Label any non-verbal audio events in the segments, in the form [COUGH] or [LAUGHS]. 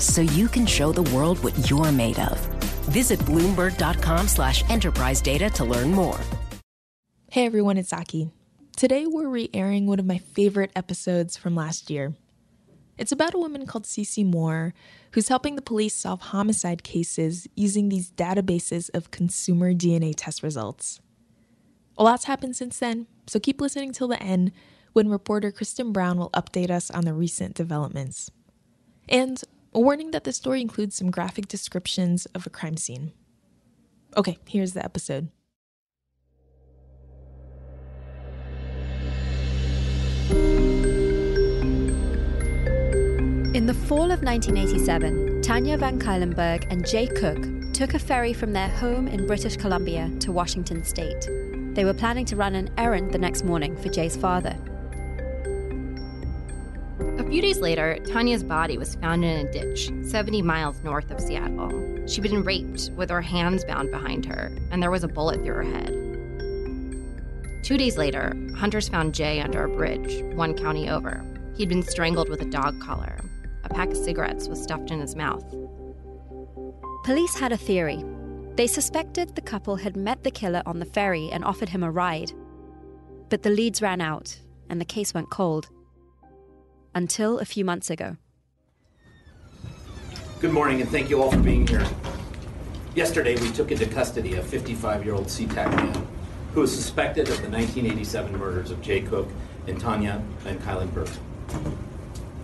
so you can show the world what you're made of. Visit Bloomberg.com slash enterprise data to learn more. Hey everyone, it's Aki. Today we're re airing one of my favorite episodes from last year. It's about a woman called Cece Moore who's helping the police solve homicide cases using these databases of consumer DNA test results. A lot's happened since then, so keep listening till the end when reporter Kristen Brown will update us on the recent developments. And a warning that the story includes some graphic descriptions of a crime scene. Okay, here's the episode. In the fall of 1987, Tanya Van Cuylenburg and Jay Cook took a ferry from their home in British Columbia to Washington state. They were planning to run an errand the next morning for Jay's father. A few days later, Tanya's body was found in a ditch 70 miles north of Seattle. She'd been raped with her hands bound behind her, and there was a bullet through her head. Two days later, hunters found Jay under a bridge, one county over. He'd been strangled with a dog collar. A pack of cigarettes was stuffed in his mouth. Police had a theory. They suspected the couple had met the killer on the ferry and offered him a ride. But the leads ran out, and the case went cold. Until a few months ago. Good morning, and thank you all for being here. Yesterday, we took into custody a 55 year old SeaTac man who is suspected of the 1987 murders of Jay Cook and Tanya Van Cuylenburg.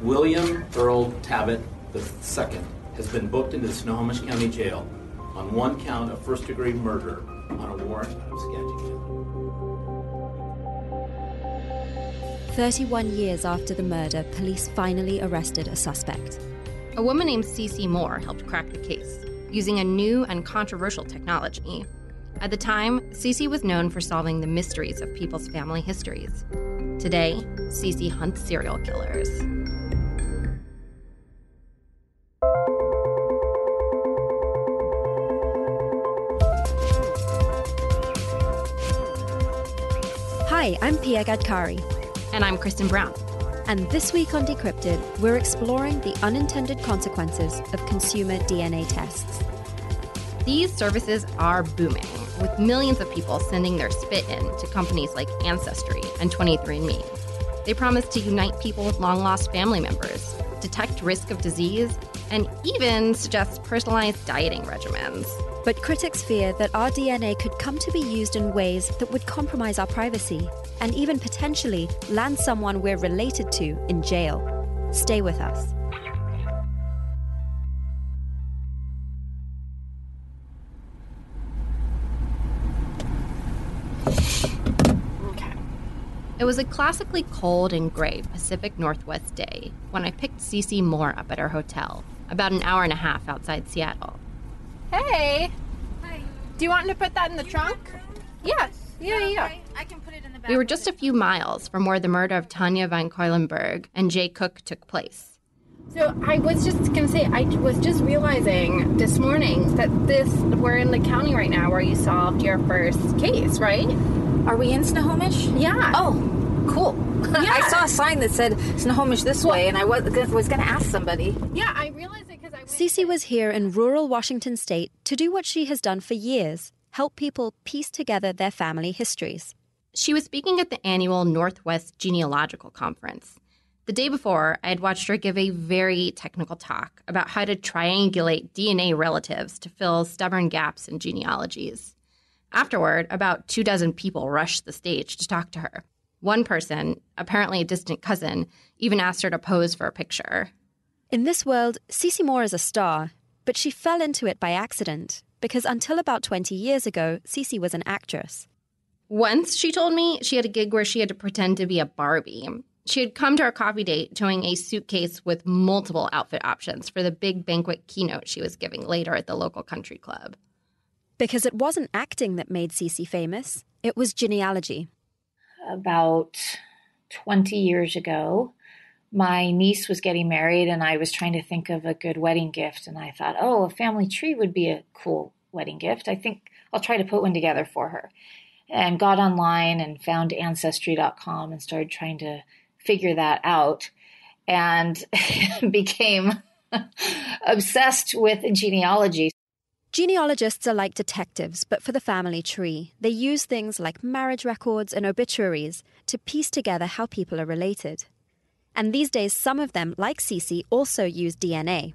William Earl Talbott II has been booked into the Snohomish County Jail on one count of first degree murder on a warrant of Skagit. 31 years after the murder, police finally arrested a suspect. A woman named Cece Moore helped crack the case using a new and controversial technology. At the time, Cece was known for solving the mysteries of people's family histories. Today, Cece hunts serial killers. Hi, I'm Pia Gadkari. And I'm Kristen Brown. And this week on Decrypted, we're exploring the unintended consequences of consumer DNA tests. These services are booming, with millions of people sending their spit in to companies like Ancestry and 23andMe. They promise to unite people with long lost family members, detect risk of disease, and even suggest personalized dieting regimens. But critics fear that our DNA could come to be used in ways that would compromise our privacy and even potentially land someone we're related to in jail. Stay with us. It was a classically cold and gray Pacific Northwest day when I picked Cece Moore up at her hotel, about an hour and a half outside Seattle. Hey. Hi. Do you want to put that in the trunk? Yeah. Yeah, yeah. Okay. I can put it in the back. We were just a few miles from where the murder of Tanya Van Cuylenburg and Jay Cook took place. So I was just gonna say I was just realizing this morning that this we're in the county right now where you solved your first case, right? Are we in Snohomish? Yeah. Oh, cool. [LAUGHS] Yeah. I saw a sign that said Snohomish this way, and I was, was going to ask somebody. Yeah, I realized it because I. went- Cece was here in rural Washington state to do what she has done for years help people piece together their family histories. She was speaking at the annual Northwest Genealogical Conference. The day before, I had watched her give a very technical talk about how to triangulate DNA relatives to fill stubborn gaps in genealogies. Afterward, about two dozen people rushed the stage to talk to her. One person, apparently a distant cousin, even asked her to pose for a picture. In this world, Cece Moore is a star, but she fell into it by accident because until about 20 years ago, Cece was an actress. Once, she told me, she had a gig where she had to pretend to be a Barbie. She had come to a coffee date towing a suitcase with multiple outfit options for the big banquet keynote she was giving later at the local country club. Because it wasn't acting that made Cece famous, it was genealogy. About 20 years ago, my niece was getting married and I was trying to think of a good wedding gift. And I thought, oh, a family tree would be a cool wedding gift. I think I'll try to put one together for her. And got online and found ancestry.com and started trying to figure that out and [LAUGHS] became [LAUGHS] obsessed with genealogy. Genealogists are like detectives, but for the family tree. They use things like marriage records and obituaries to piece together how people are related. And these days, some of them, like Cece, also use DNA.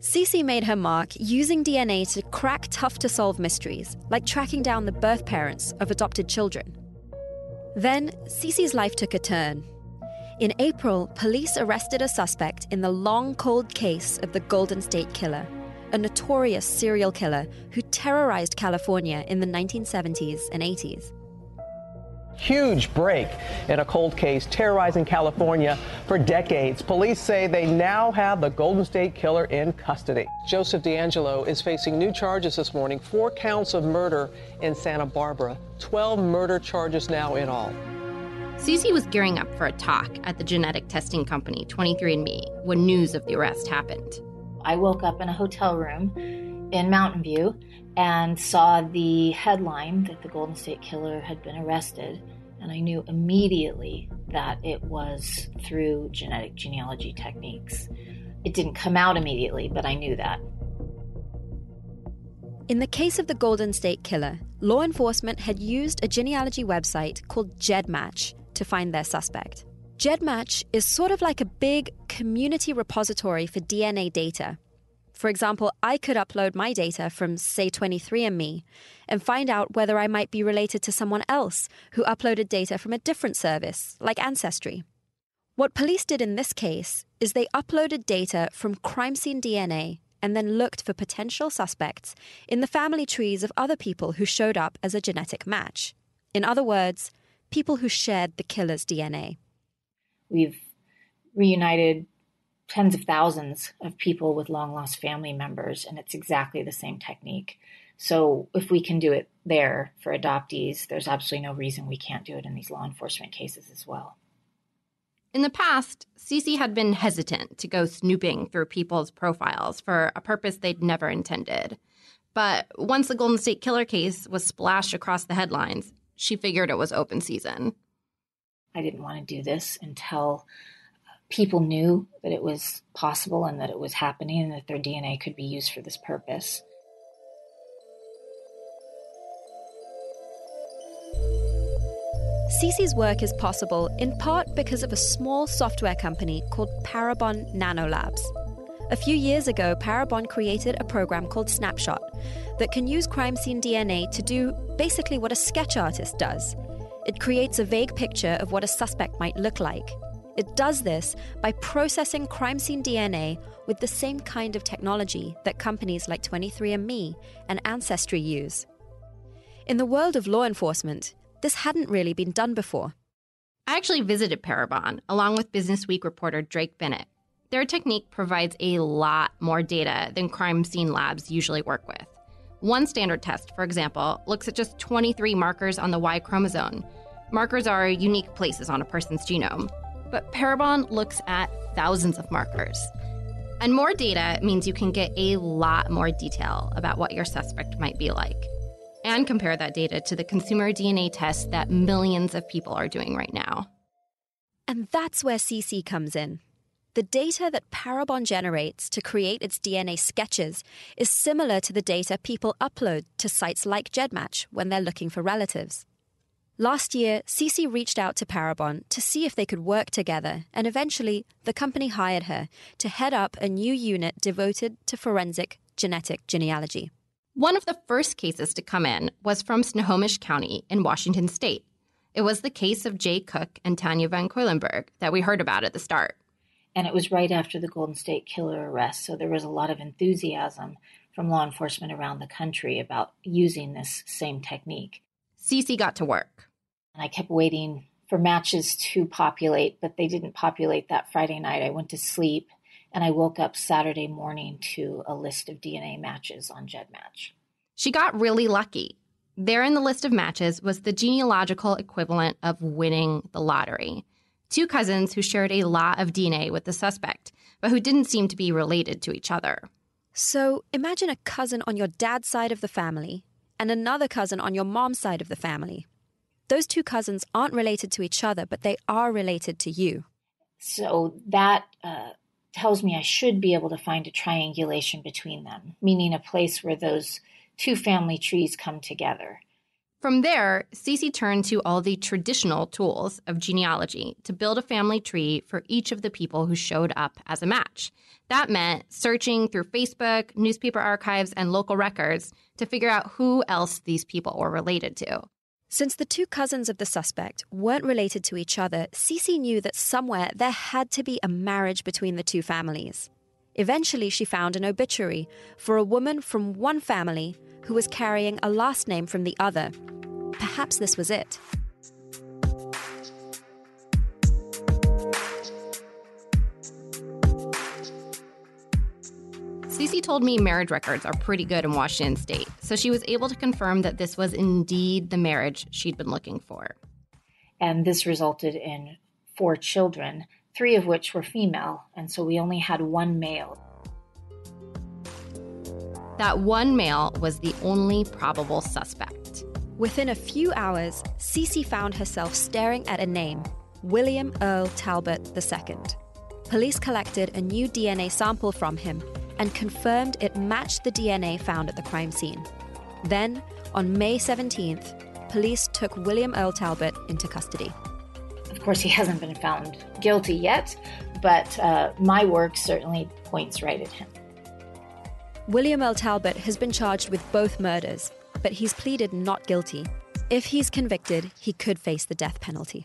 Cece made her mark using DNA to crack tough to solve mysteries, like tracking down the birth parents of adopted children. Then, Cece's life took a turn. In April, police arrested a suspect in the long cold case of the Golden State Killer, a notorious serial killer who terrorized California in the 1970s and 80s. Huge break in a cold case terrorizing California for decades. Police say they now have the Golden State Killer in custody. Joseph DeAngelo is facing new charges this morning four counts of murder in Santa Barbara, 12 murder charges now in all. Cece was gearing up for a talk at the genetic testing company 23andMe when news of the arrest happened. I woke up in a hotel room in Mountain View and saw the headline that the Golden State Killer had been arrested. And I knew immediately that it was through genetic genealogy techniques. It didn't come out immediately, but I knew that. In the case of the Golden State Killer, law enforcement had used a genealogy website called GEDmatch to find their suspect. GEDmatch is sort of like a big community repository for DNA data. For example, I could upload my data from, say, 23andMe and find out whether I might be related to someone else who uploaded data from a different service, like Ancestry. What police did in this case is they uploaded data from crime scene DNA and then looked for potential suspects in the family trees of other people who showed up as a genetic match. In other words, people who shared the killer's DNA. We've reunited tens of thousands of people with long lost family members, and it's exactly the same technique. So, if we can do it there for adoptees, there's absolutely no reason we can't do it in these law enforcement cases as well. In the past, Cece had been hesitant to go snooping through people's profiles for a purpose they'd never intended. But once the Golden State Killer case was splashed across the headlines, she figured it was open season. I didn't want to do this until people knew that it was possible and that it was happening and that their DNA could be used for this purpose. Cece's work is possible in part because of a small software company called Parabon Nanolabs. A few years ago, Parabon created a program called Snapshot that can use crime scene DNA to do basically what a sketch artist does. It creates a vague picture of what a suspect might look like. It does this by processing crime scene DNA with the same kind of technology that companies like 23andMe and Ancestry use. In the world of law enforcement, this hadn't really been done before. I actually visited Parabon along with Business Week reporter Drake Bennett. Their technique provides a lot more data than crime scene labs usually work with. One standard test, for example, looks at just 23 markers on the Y chromosome. Markers are unique places on a person's genome. But Parabon looks at thousands of markers. And more data means you can get a lot more detail about what your suspect might be like and compare that data to the consumer DNA test that millions of people are doing right now. And that's where Cece comes in. The data that Parabon generates to create its DNA sketches is similar to the data people upload to sites like GEDmatch when they're looking for relatives. Last year, Cece reached out to Parabon to see if they could work together, and eventually, the company hired her to head up a new unit devoted to forensic genetic genealogy. One of the first cases to come in was from Snohomish County in Washington state. It was the case of Jay Cook and Tanya Van Cuylenburg that we heard about at the start. And it was right after the Golden State Killer arrest, so there was a lot of enthusiasm from law enforcement around the country about using this same technique. Cece got to work. And I kept waiting for matches to populate, but they didn't populate that Friday night. I went to sleep and I woke up Saturday morning to a list of DNA matches on GEDmatch. She got really lucky. There in the list of matches was the genealogical equivalent of winning the lottery. Two cousins who shared a lot of DNA with the suspect, but who didn't seem to be related to each other. So imagine a cousin on your dad's side of the family and another cousin on your mom's side of the family. Those two cousins aren't related to each other, but they are related to you. So that uh, tells me I should be able to find a triangulation between them, meaning a place where those two family trees come together. From there, Cece turned to all the traditional tools of genealogy to build a family tree for each of the people who showed up as a match. That meant searching through Facebook, newspaper archives, and local records to figure out who else these people were related to. Since the two cousins of the suspect weren't related to each other, Cece knew that somewhere there had to be a marriage between the two families. Eventually, she found an obituary for a woman from one family who was carrying a last name from the other. Perhaps this was it. Cece told me marriage records are pretty good in Washington state, so she was able to confirm that this was indeed the marriage she'd been looking for. And this resulted in four children, three of which were female, and so we only had one male. That one male was the only probable suspect. Within a few hours, Cece found herself staring at a name William Earl Talbott II. Police collected a new DNA sample from him and confirmed it matched the DNA found at the crime scene. Then, on May 17th, police took William Earl Talbott into custody. Of course, he hasn't been found guilty yet, but uh, my work certainly points right at him. William Earl Talbott has been charged with both murders, but he's pleaded not guilty. If he's convicted, he could face the death penalty.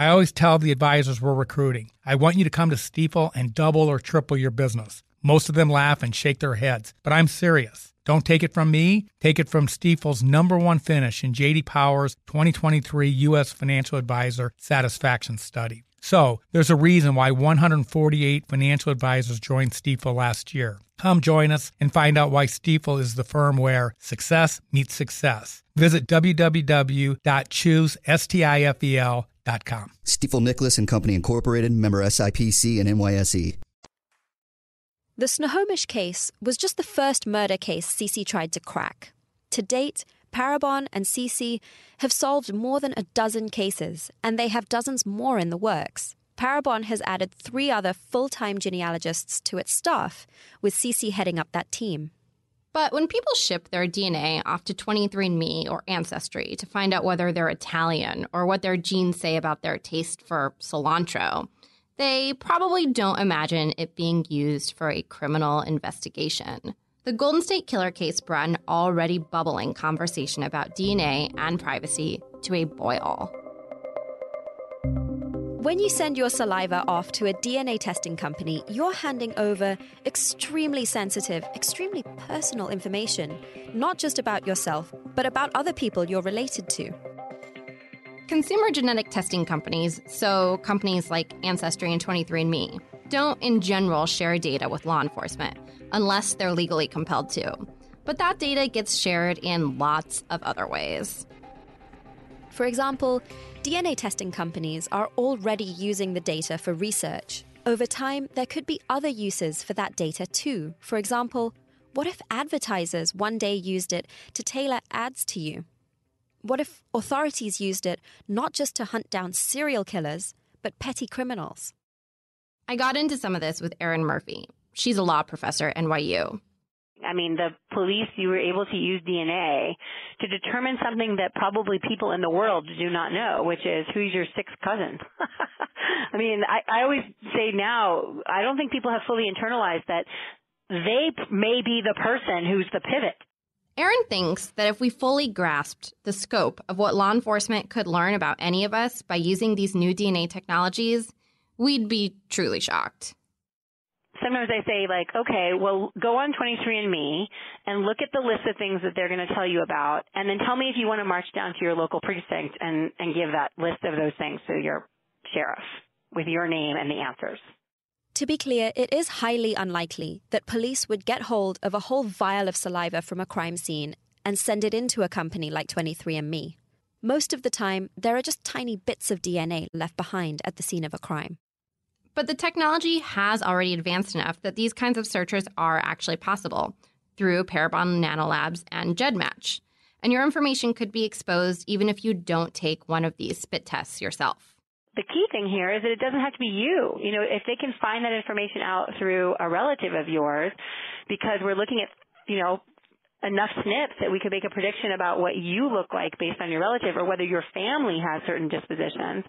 I always tell the advisors we're recruiting, I want you to come to Stifel and double or triple your business. Most of them laugh and shake their heads, but I'm serious. Don't take it from me, take it from Stifel's number one finish in JD Power's 2023 U.S. Financial Advisor Satisfaction Study. So, there's a reason why 148 financial advisors joined Stifel last year. Come join us and find out why Stifel is the firm where success meets success. Visit www.choosestifel.com Stifel.com. Stifel Nicolaus and Company Incorporated, member SIPC and NYSE. The Snohomish case was just the first murder case Cece tried to crack. To date, Parabon and Cece have solved more than a dozen cases, and they have dozens more in the works. Parabon has added three other full time genealogists to its staff, with Cece heading up that team. But when people ship their DNA off to 23andMe or Ancestry to find out whether they're Italian or what their genes say about their taste for cilantro, they probably don't imagine it being used for a criminal investigation. The Golden State Killer case brought an already bubbling conversation about DNA and privacy to a boil. When you send your saliva off to a DNA testing company, you're handing over extremely sensitive, extremely personal information, not just about yourself, but about other people you're related to. Consumer genetic testing companies, so companies like Ancestry and 23andMe, don't in general share data with law enforcement unless they're legally compelled to. But that data gets shared in lots of other ways. For example, DNA testing companies are already using the data for research. Over time, there could be other uses for that data too. For example, What if advertisers one day used it to tailor ads to you? What if authorities used it not just to hunt down serial killers, but petty criminals? I got into some of this with Erin Murphy. She's a law professor at NYU. I mean, the police, you were able to use DNA to determine something that probably people in the world do not know, which is who's your sixth cousin. [LAUGHS] I mean, I, I always say now, I don't think people have fully internalized that they may be the person who's the pivot. Erin thinks that if we fully grasped the scope of what law enforcement could learn about any of us by using these new DNA technologies, we'd be truly shocked sometimes I say like, okay, well, go on 23andMe and look at the list of things that they're going to tell you about, and then tell me if you want to march down to your local precinct and and give that list of those things to your sheriff with your name and the answers. To be clear, it is highly unlikely that police would get hold of a whole vial of saliva from a crime scene and send it into a company like 23andMe. Most of the time, there are just tiny bits of DNA left behind at the scene of a crime. But the technology has already advanced enough that these kinds of searches are actually possible through Parabon Nanolabs and GEDmatch. And your information could be exposed even if you don't take one of these spit tests yourself. The key thing here is that it doesn't have to be you. You know, if they can find that information out through a relative of yours, because we're looking at, you know, enough SNPs that we could make a prediction about what you look like based on your relative or whether your family has certain dispositions,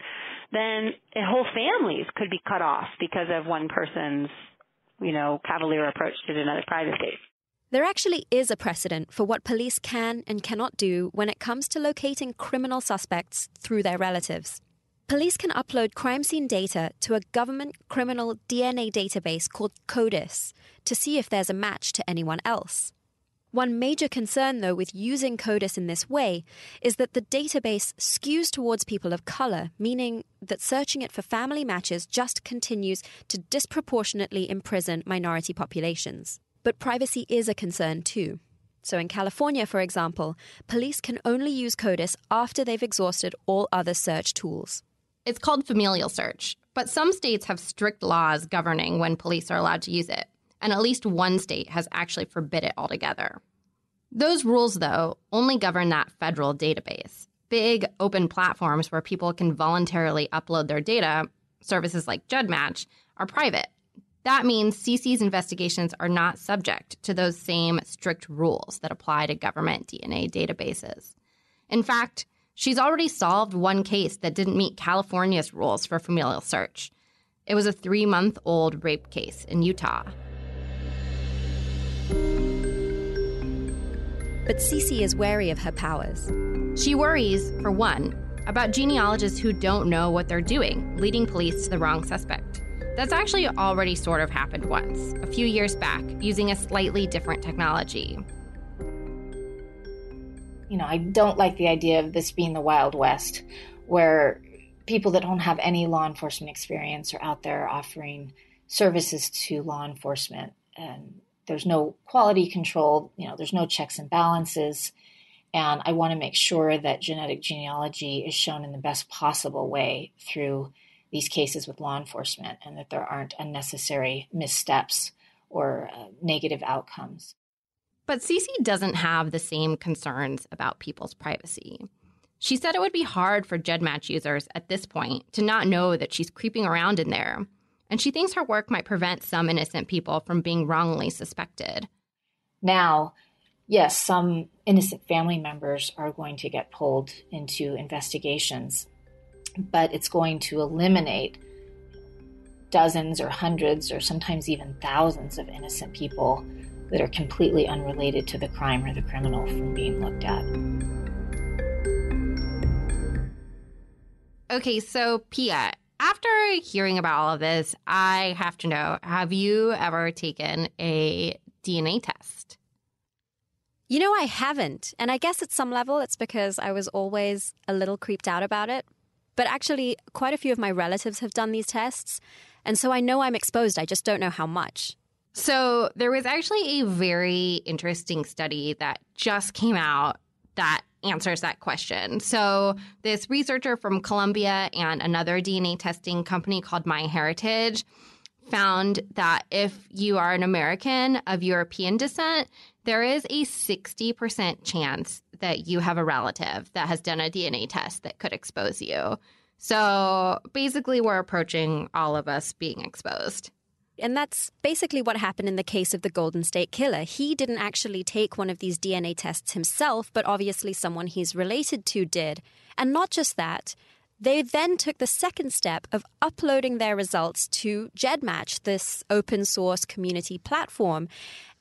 then whole families could be cut off because of one person's, you know, cavalier approach to genetic privacy. There actually is a precedent for what police can and cannot do when it comes to locating criminal suspects through their relatives. Police can upload crime scene data to a government criminal DNA database called CODIS to see if there's a match to anyone else. One major concern, though, with using CODIS in this way is that the database skews towards people of color, meaning that searching it for family matches just continues to disproportionately imprison minority populations. But privacy is a concern, too. So, in California, for example, police can only use CODIS after they've exhausted all other search tools. It's called familial search, but some states have strict laws governing when police are allowed to use it and at least one state has actually forbid it altogether. Those rules, though, only govern that federal database. Big open platforms where people can voluntarily upload their data, services like GEDmatch, are private. That means Cece's investigations are not subject to those same strict rules that apply to government DNA databases. In fact, she's already solved one case that didn't meet California's rules for familial search. It was a three month old rape case in Utah. But Cece is wary of her powers. She worries, for one, about genealogists who don't know what they're doing, leading police to the wrong suspect. That's actually already sort of happened once, a few years back, using a slightly different technology. You know, I don't like the idea of this being the Wild West, where people that don't have any law enforcement experience are out there offering services to law enforcement. And there's no quality control, you know, there's no checks and balances. And I want to make sure that genetic genealogy is shown in the best possible way through these cases with law enforcement and that there aren't unnecessary missteps or uh, negative outcomes. But Cece doesn't have the same concerns about people's privacy. She said it would be hard for GEDmatch users at this point to not know that she's creeping around in there and she thinks her work might prevent some innocent people from being wrongly suspected. Now, yes, some innocent family members are going to get pulled into investigations, but it's going to eliminate dozens or hundreds or sometimes even thousands of innocent people that are completely unrelated to the crime or the criminal from being looked at. Okay, so Pia, after hearing about all of this, I have to know have you ever taken a DNA test? You know, I haven't. And I guess at some level it's because I was always a little creeped out about it. But actually, quite a few of my relatives have done these tests. And so I know I'm exposed. I just don't know how much. So there was actually a very interesting study that just came out that answers that question. So, this researcher from Columbia and another DNA testing company called MyHeritage found that if you are an American of European descent, there is a 60% chance that you have a relative that has done a DNA test that could expose you. So basically, we're approaching all of us being exposed. And that's basically what happened in the case of the Golden State Killer. He didn't actually take one of these DNA tests himself, but obviously someone he's related to did. And not just that, they then took the second step of uploading their results to GEDmatch, this open source community platform.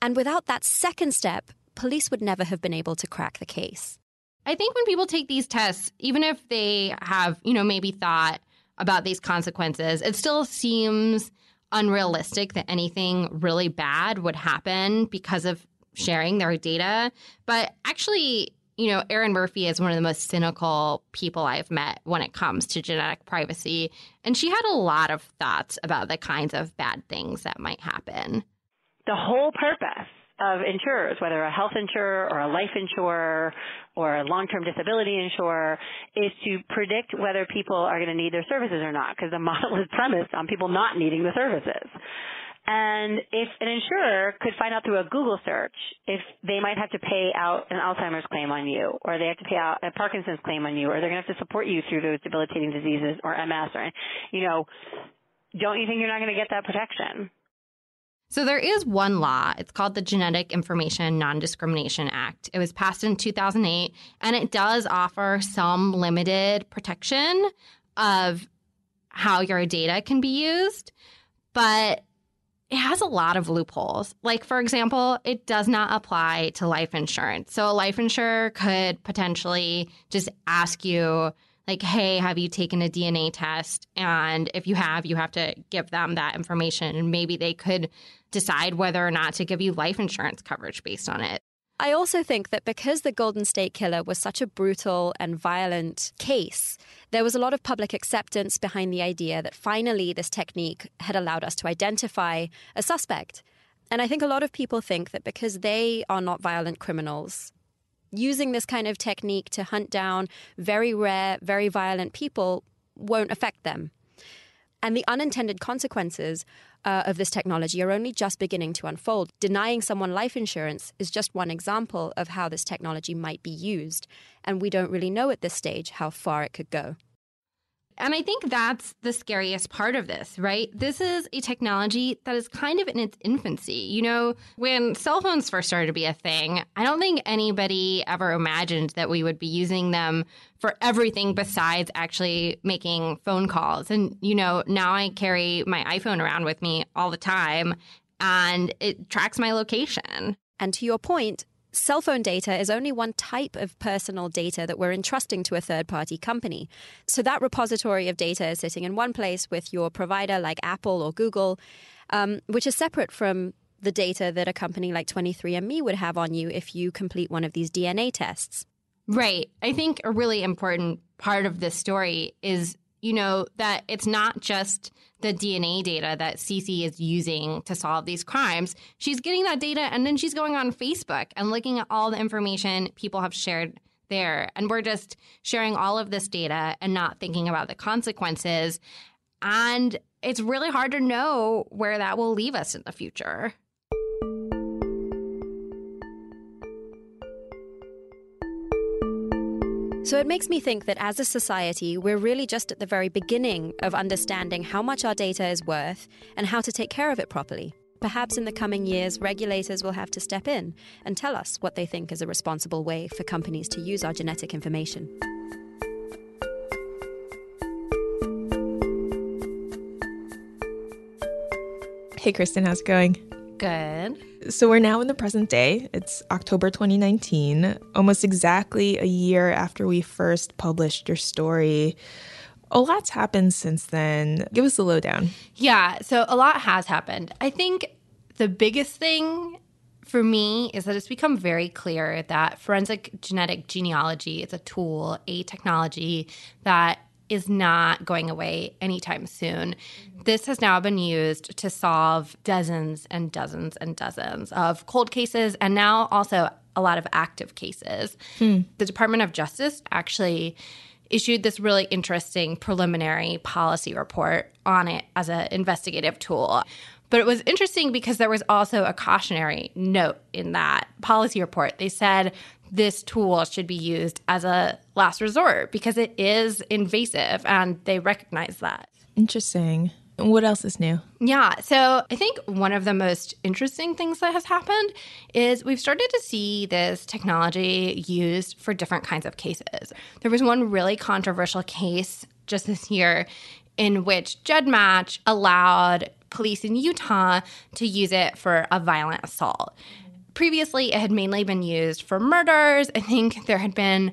And without that second step, police would never have been able to crack the case. I think when people take these tests, even if they have, you know, maybe thought about these consequences, it still seems unrealistic that anything really bad would happen because of sharing their data. But actually, you know, Erin Murphy is one of the most cynical people I've met when it comes to genetic privacy. And she had a lot of thoughts about the kinds of bad things that might happen. The whole purpose of insurers, whether a health insurer or a life insurer or a long-term disability insurer, is to predict whether people are going to need their services or not, because the [LAUGHS] model is premised on people not needing the services. And if an insurer could find out through a Google search if they might have to pay out an Alzheimer's claim on you, or they have to pay out a Parkinson's claim on you, or they're going to have to support you through those debilitating diseases or MS, or, you know, don't you think you're not going to get that protection? So there is one law. It's called the Genetic Information Non-Discrimination Act. It was passed in 2008 and it does offer some limited protection of how your data can be used, but it has a lot of loopholes. Like, for example, it does not apply to life insurance. So, a life insurer could potentially just ask you, like, hey, have you taken a DNA test? And if you have, you have to give them that information. And maybe they could decide whether or not to give you life insurance coverage based on it. I also think that because the Golden State Killer was such a brutal and violent case, there was a lot of public acceptance behind the idea that finally this technique had allowed us to identify a suspect. And I think a lot of people think that because they are not violent criminals, using this kind of technique to hunt down very rare, very violent people won't affect them. And the unintended consequences uh, of this technology are only just beginning to unfold. Denying someone life insurance is just one example of how this technology might be used. And we don't really know at this stage how far it could go. And I think that's the scariest part of this, right? This is a technology that is kind of in its infancy. You know, when cell phones first started to be a thing, I don't think anybody ever imagined that we would be using them for everything besides actually making phone calls. And, you know, now I carry my iPhone around with me all the time and it tracks my location. And to your point, cell phone data is only one type of personal data that we're entrusting to a third party company. So that repository of data is sitting in one place with your provider like Apple or Google, um, which is separate from the data that a company like 23andMe would have on you if you complete one of these DNA tests. Right. I think a really important part of this story is you know, that it's not just the DNA data that Cece is using to solve these crimes. She's getting that data and then she's going on Facebook and looking at all the information people have shared there. And we're just sharing all of this data and not thinking about the consequences. And it's really hard to know where that will leave us in the future. So it makes me think that as a society, we're really just at the very beginning of understanding how much our data is worth and how to take care of it properly. Perhaps in the coming years, regulators will have to step in and tell us what they think is a responsible way for companies to use our genetic information. Hey, Kristen, how's it going? Good. So we're now in the present day. It's October 2019, almost exactly a year after we first published your story. A lot's happened since then. Give us the lowdown. Yeah, so a lot has happened. I think the biggest thing for me is that it's become very clear that forensic genetic genealogy is a tool, a technology that is not going away anytime soon. This has now been used to solve dozens and dozens and dozens of cold cases and now also a lot of active cases. Hmm. The Department of Justice actually issued this really interesting preliminary policy report on it as an investigative tool. But it was interesting because there was also a cautionary note in that policy report. They said this tool should be used as a last resort because it is invasive and they recognize that. Interesting. What else is new? Yeah. So I think one of the most interesting things that has happened is we've started to see this technology used for different kinds of cases. There was one really controversial case just this year in which GEDmatch allowed police in Utah to use it for a violent assault. Previously, it had mainly been used for murders. I think there had been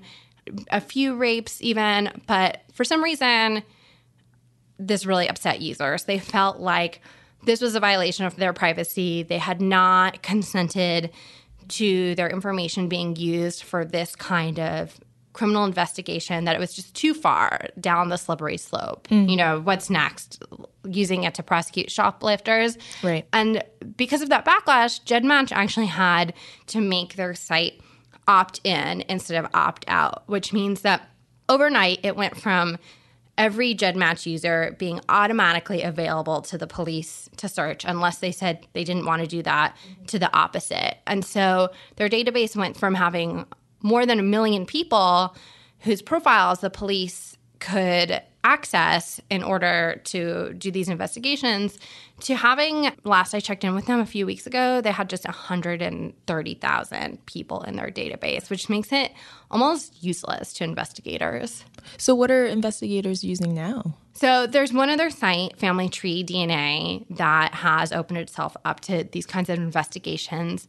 a few rapes, even, but for some reason, this really upset users. They felt like this was a violation of their privacy. They had not consented to their information being used for this kind of criminal investigation that it was just too far down the slippery slope. Mm. You know, what's next? Using it to prosecute shoplifters. Right. And because of that backlash, GEDmatch actually had to make their site opt in instead of opt out, which means that overnight it went from every GEDmatch user being automatically available to the police to search unless they said they didn't want to do that to the opposite. And so their database went from having more than a million people whose profiles the police could access in order to do these investigations to having last I checked in with them a few weeks ago they had just 130,000 people in their database which makes it almost useless to investigators. So what are investigators using now? So there's one other site, Family Tree DNA, that has opened itself up to these kinds of investigations.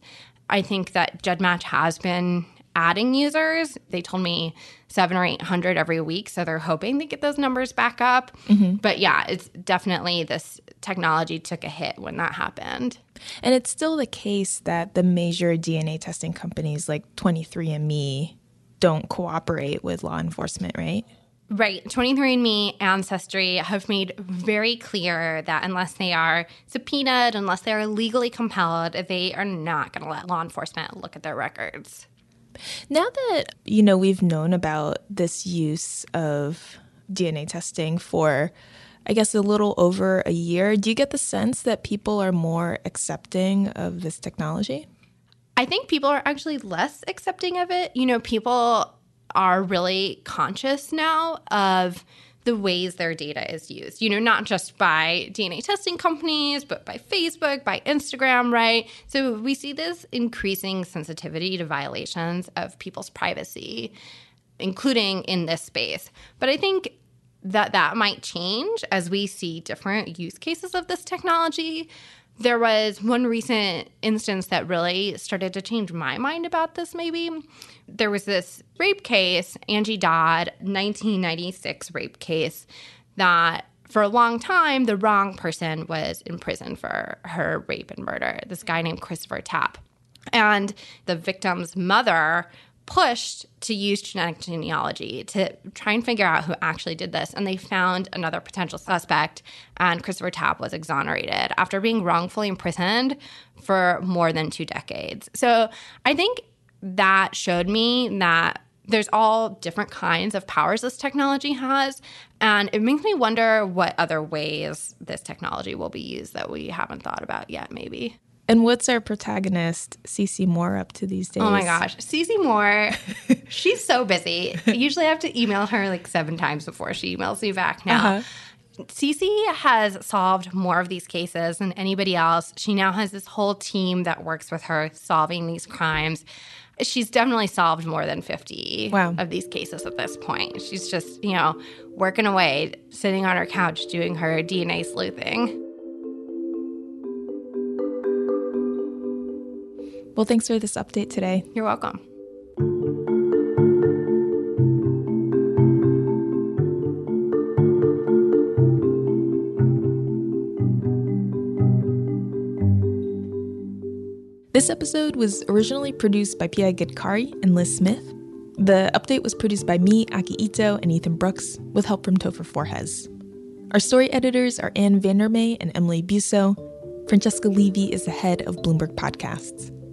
I think that GEDmatch has been adding users. They told me seven or 800 every week. So they're hoping they get those numbers back up. Mm-hmm. But yeah, it's definitely this technology took a hit when that happened. And it's still the case that the major DNA testing companies like 23andMe don't cooperate with law enforcement, right? Right. 23andMe, Ancestry have made very clear that unless they are subpoenaed, unless they are legally compelled, they are not going to let law enforcement look at their records. Now that, you know, we've known about this use of DNA testing for, I guess, a little over a year, do you get the sense that people are more accepting of this technology? I think people are actually less accepting of it. You know, people are really conscious now of the ways their data is used. You know, not just by DNA testing companies, but by Facebook, by Instagram, right? So we see this increasing sensitivity to violations of people's privacy, including in this space. But I think that that might change as we see different use cases of this technology. There was one recent instance that really started to change my mind about this, maybe. There was this rape case, Angie Dodge, 1996 rape case, that for a long time, the wrong person was in prison for her rape and murder, this guy named Christopher Tapp. And the victim's mother pushed to use genetic genealogy to try and figure out who actually did this. And they found another potential suspect, and Christopher Tapp was exonerated after being wrongfully imprisoned for more than two decades. So I think that showed me that there's all different kinds of powers this technology has. And it makes me wonder what other ways this technology will be used that we haven't thought about yet, maybe. And what's our protagonist, Cece Moore, up to these days? Oh my gosh. Cece Moore, [LAUGHS] she's so busy. Usually I have to email her like seven times before she emails me back now. Uh-huh. Cece has solved more of these cases than anybody else. She now has this whole team that works with her solving these crimes. She's definitely solved more than 50 wow. of these cases at this point. She's just, you know, working away, sitting on her couch doing her DNA sleuthing. Well, thanks for this update today. You're welcome. This episode was originally produced by Pia Gadkari and Liz Smith. The update was produced by me, Aki Ito, and Ethan Brooks, with help from Topher Forges. Our story editors are Anne Vandermeer and Emily Busso. Francesca Levy is the head of Bloomberg Podcasts.